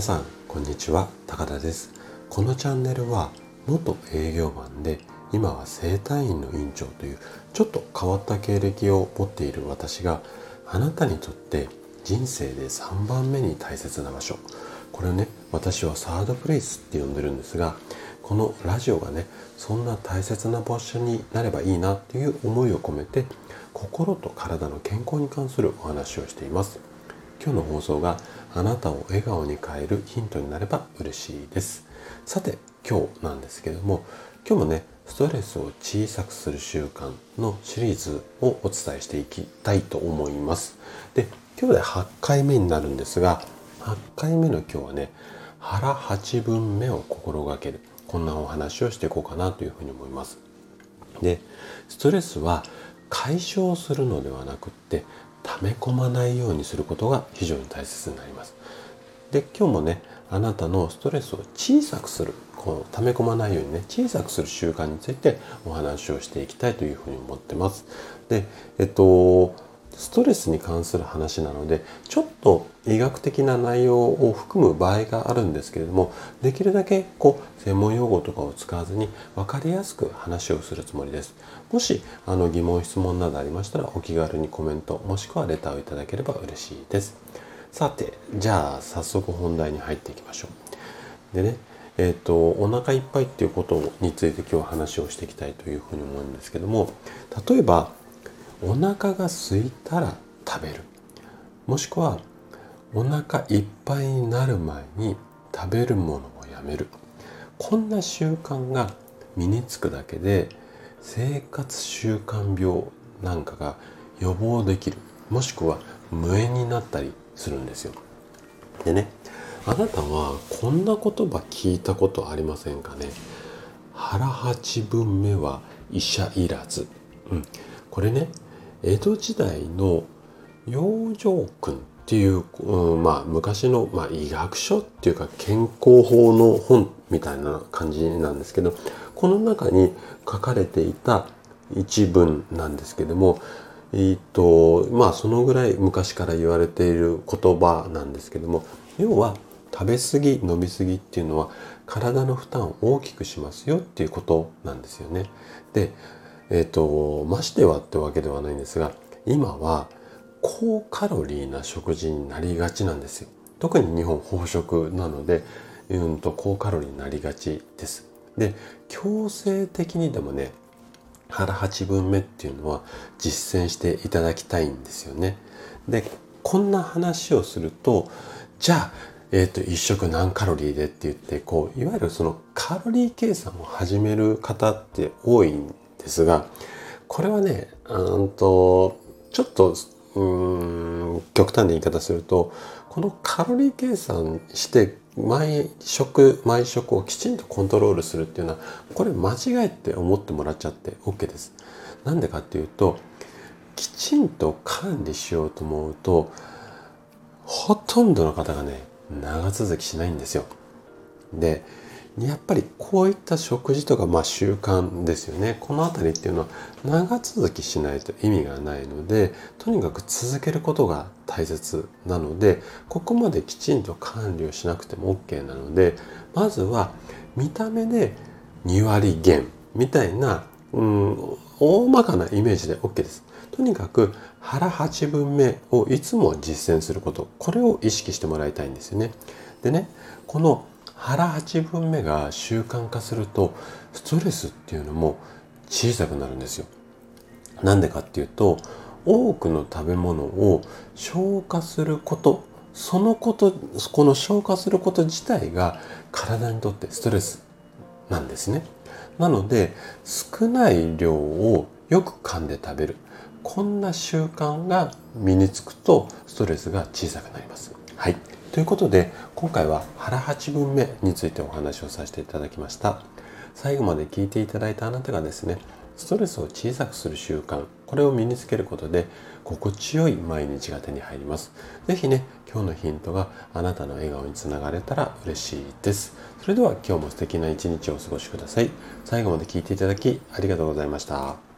さんこんにちは。高田です。このチャンネルは元営業マンで今は整体院の院長というちょっと変わった経歴を持っている私があなたにとって人生で3番目に大切な場所。これをね私はサードプレイスって呼んでるんですがこのラジオがねそんな大切な場所になればいいなっていう思いを込めて心と体の健康に関するお話をしています。今日の放送があなたを笑顔に変えるヒントになれば嬉しいです。さて今日なんですけれども今日もねストレスを小さくする習慣のシリーズをお伝えしていきたいと思います。で今日で8回目になるんですが8回目の今日はね腹8分目を心がける。こんなお話をしていこうかなというふうに思います。でストレスは解消するのではなくって溜め込まないようにすることが非常に大切になります。で今日もねあなたのストレスを小さくするこう溜め込まないようにね小さくする習慣についてお話をしていきたいというふうに思ってます。でえっとストレスに関する話なのでちょっと医学的な内容を含む場合があるんですけれどもできるだけこう専門用語とかを使わずに分かりやすく話をするつもりです。もしあの疑問質問などありましたらお気軽にコメントもしくはレターをいただければ嬉しいです。さてじゃあ早速本題に入っていきましょう。でねえっ、ー、とお腹いっぱいっていうことについて今日話をしていきたいというふうに思うんですけども例えばお腹が空いたら食べる。もしくはお腹いっぱいになる前に食べるものをやめる。こんな習慣が身につくだけで生活習慣病なんかが予防できる。もしくは無縁になったりするんですよ。でねあなたはこんな言葉聞いたことありませんかね？腹八分目は医者いらず、うん、これね江戸時代の養生訓っていう、うん、まあ昔の、まあ、医学書っていうか健康法の本みたいな感じなんですけどこの中に書かれていた一文なんですけどもえー、とまあそのぐらい昔から言われている言葉なんですけども要は食べ過ぎ飲み過ぎっていうのは体の負担を大きくしますよっていうことなんですよね。でえっ、ー、と、ましてはってわけではないんですが、今は高カロリーな食事になりがちなんですよ。特に日本飽食なので、うんと高カロリーになりがちです。で、強制的にでもね、腹8分目っていうのは実践していただきたいんですよね。で、こんな話をすると、じゃあ、えっ、ー、と、一食何カロリーでって言って、こう、いわゆるそのカロリー計算を始める方って多いんですが、これはね、うんと、ちょっと、うん、極端な言い方すると、このカロリー計算して毎食、毎食をきちんとコントロールするっていうのは、これ間違えって思ってもらっちゃって OK です。なんでかっていうと、きちんと管理しようと思うと、ほとんどの方がね、長続きしないんですよ。で、やっぱりこういった食事とかまあ習慣ですよねこの辺りっていうのは長続きしないと意味がないのでとにかく続けることが大切なのでここまできちんと管理をしなくても OK なのでまずは見た目で2割減みたいな、うん、大まかなイメージで OK です。とにかく腹8分目をいつも実践することこれを意識してもらいたいんですよね。でねこの腹8分目が習慣化するとストレスっていうのも小さくなるんですよ。なんでかっていうと多くの食べ物を消化することそのことこの消化すること自体が体にとってストレスなんですね。なので少ない量をよく噛んで食べるこんな習慣が身につくとストレスが小さくなります。はい。ということで今回は腹8分目についてお話をさせていただきました。最後まで聞いていただいたあなたがですねストレスを小さくする習慣これを身につけることで心地よい毎日が手に入ります。是非ね今日のヒントがあなたの笑顔につながれたら嬉しいです。それでは今日も素敵な一日をお過ごしください。最後まで聞いていただきありがとうございました。